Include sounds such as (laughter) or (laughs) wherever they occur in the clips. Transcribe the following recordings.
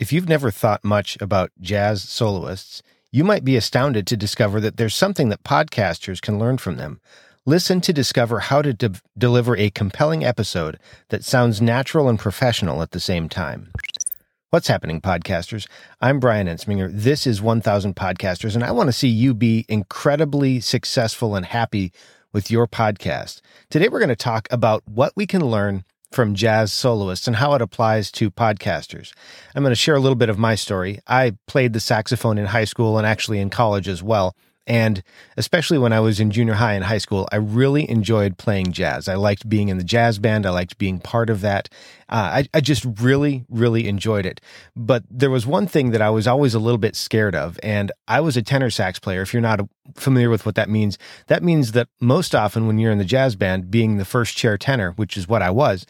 If you've never thought much about jazz soloists, you might be astounded to discover that there's something that podcasters can learn from them. Listen to discover how to de- deliver a compelling episode that sounds natural and professional at the same time. What's happening, podcasters? I'm Brian Ensminger. This is 1000 Podcasters, and I want to see you be incredibly successful and happy with your podcast. Today, we're going to talk about what we can learn from jazz soloists and how it applies to podcasters. I'm going to share a little bit of my story. I played the saxophone in high school and actually in college as well. And especially when I was in junior high and high school, I really enjoyed playing jazz. I liked being in the jazz band. I liked being part of that. Uh, I, I just really, really enjoyed it. But there was one thing that I was always a little bit scared of, and I was a tenor sax player. If you're not familiar with what that means, that means that most often when you're in the jazz band, being the first chair tenor, which is what I was,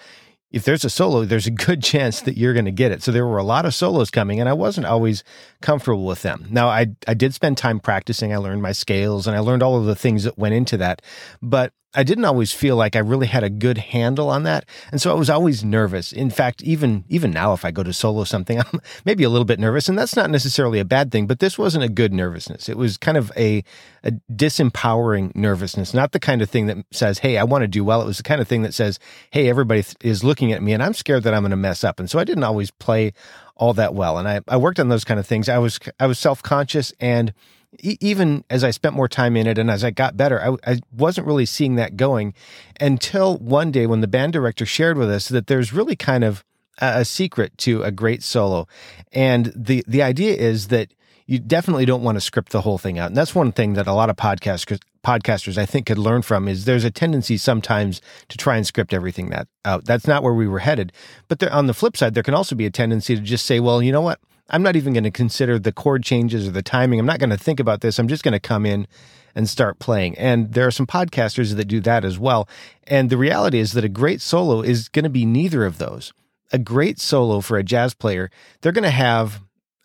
if there's a solo, there's a good chance that you're going to get it. So there were a lot of solos coming, and I wasn't always comfortable with them. Now, I I did spend time practicing. I learned my scales, and I learned all of the things that went into that. But I didn't always feel like I really had a good handle on that, and so I was always nervous. In fact, even even now, if I go to solo something, (laughs) I'm maybe a little bit nervous, and that's not necessarily a bad thing. But this wasn't a good nervousness. It was kind of a a disempowering nervousness, not the kind of thing that says, "Hey, I want to do well." It was the kind of thing that says, "Hey, everybody is looking at me, and I'm scared that I'm going to mess up." And so I didn't always play all that well, and I I worked on those kind of things. I was I was self conscious and even as I spent more time in it and as I got better, I, I, wasn't really seeing that going until one day when the band director shared with us that there's really kind of a, a secret to a great solo. And the, the idea is that you definitely don't want to script the whole thing out. And that's one thing that a lot of podcasters, podcasters I think could learn from is there's a tendency sometimes to try and script everything that out. That's not where we were headed. But there, on the flip side, there can also be a tendency to just say, well, you know what? I'm not even going to consider the chord changes or the timing. I'm not going to think about this. I'm just going to come in and start playing. And there are some podcasters that do that as well. And the reality is that a great solo is going to be neither of those. A great solo for a jazz player, they're going to have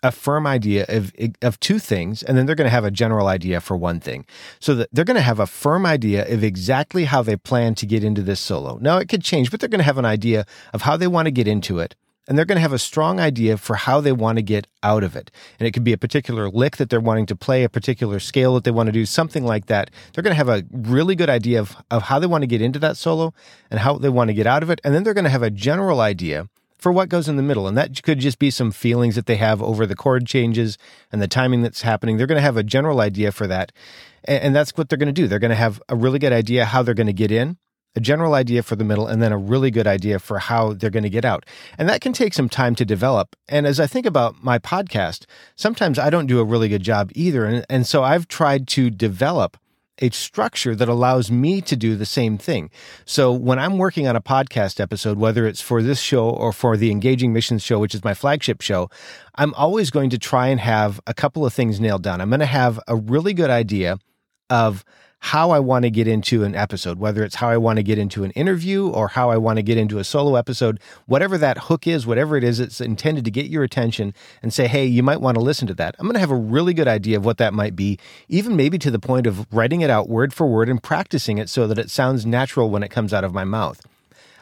a firm idea of of two things and then they're going to have a general idea for one thing so that they're going to have a firm idea of exactly how they plan to get into this solo now it could change but they're going to have an idea of how they want to get into it and they're going to have a strong idea for how they want to get out of it. And it could be a particular lick that they're wanting to play, a particular scale that they want to do, something like that. They're going to have a really good idea of, of how they want to get into that solo and how they want to get out of it. And then they're going to have a general idea for what goes in the middle. And that could just be some feelings that they have over the chord changes and the timing that's happening. They're going to have a general idea for that. And, that's what they're going to do. They're going to have a really good idea how they're going to get in a general idea for the middle, and then a really good idea for how they're going to get out. And that can take some time to develop. And as I think about my podcast, sometimes I don't do a really good job either. And, and so I've tried to develop a structure that allows me to do the same thing. So when I'm working on a podcast episode, whether it's for this show or for the Engaging Missions show, which is my flagship show, I'm always going to try and have a couple of things nailed down. I'm going to have a really good idea of how I want to get into an episode, whether it's how I want to get into an interview or how I want to get into a solo episode, whatever that hook is, whatever it is, it's intended to get your attention and say, hey, you might want to listen to that. I'm going to have a really good idea of what that might be, even maybe to the point of writing it out word for word and practicing it so that it sounds natural when it comes out of my mouth.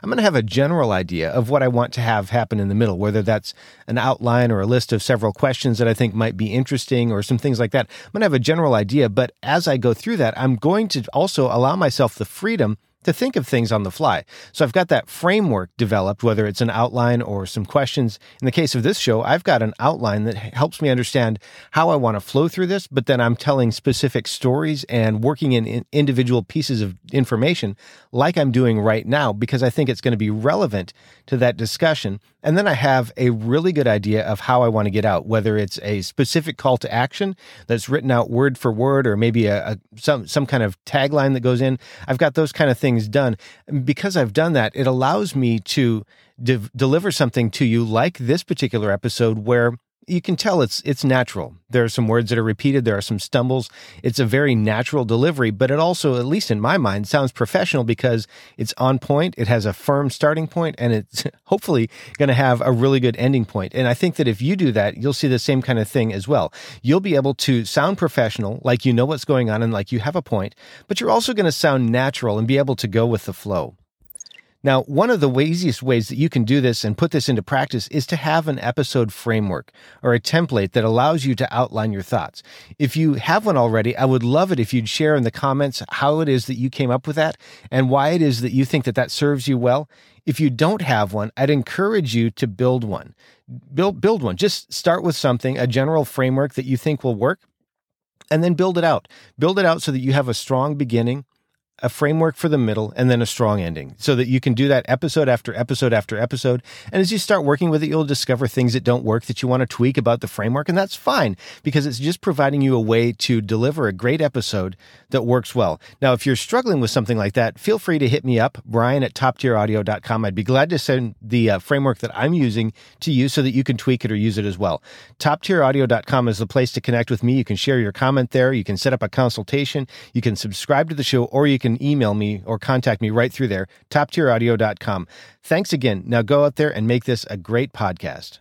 I'm going to have a general idea of what I want to have happen in the middle, whether that's an outline or a list of several questions that I think might be interesting or some things like that. I'm going to have a general idea, but as I go through that, I'm going to also allow myself the freedom to think of things on the fly. So I've got that framework developed, whether it's an outline or some questions. In the case of this show, I've got an outline that helps me understand how I want to flow through this, but then I'm telling specific stories and working in individual pieces of information like I'm doing right now because I think it's going to be relevant to that discussion. And then I have a really good idea of how I want to get out, whether it's a specific call to action that's written out word for word or maybe a, a some some kind of tagline that goes in. I've got those kind of things things done. Because I've done that, it allows me to de- deliver something to you like this particular episode where you can tell it's it's natural. There are some words that are repeated, there are some stumbles. It's a very natural delivery, but it also, at least in my mind, sounds professional because it's on point, it has a firm starting point, and it's (laughs) hopefully going to have a really good ending point. And I think that if you do that, you'll see the same kind of thing as well. You'll be able to sound professional, like you know what's going on and like you have a point, but you're also going to sound natural and be able to go with the flow. Now, one of the easiest ways that you can do this and put this into practice is to have an episode framework or a template that allows you to outline your thoughts. If you have one already, I would love it if you'd share in the comments how it is that you came up with that and why it is that you think that that serves you well. If you don't have one, I'd encourage you to build one. Build build one. Just start with something, a general framework that you think will work and then build it out. Build it out so that you have a strong beginning a framework for the middle, and then a strong ending so that you can do that episode after episode after episode. And as you start working with it, you'll discover things that don't work that you want to tweak about the framework. And that's fine because it's just providing you a way to deliver a great episode that works well. Now, if you're struggling with something like that, feel free to hit me up, Brian at toptieraudio.com. I'd be glad to send the uh, framework that I'm using to you so that you can tweak it or use it as well. Toptieraudio.com is the place to connect with me. You can share your comment there. You can set up a consultation. You can subscribe to the show or you can can email me or contact me right through there, toptieraudio.com. Thanks again. Now go out there and make this a great podcast.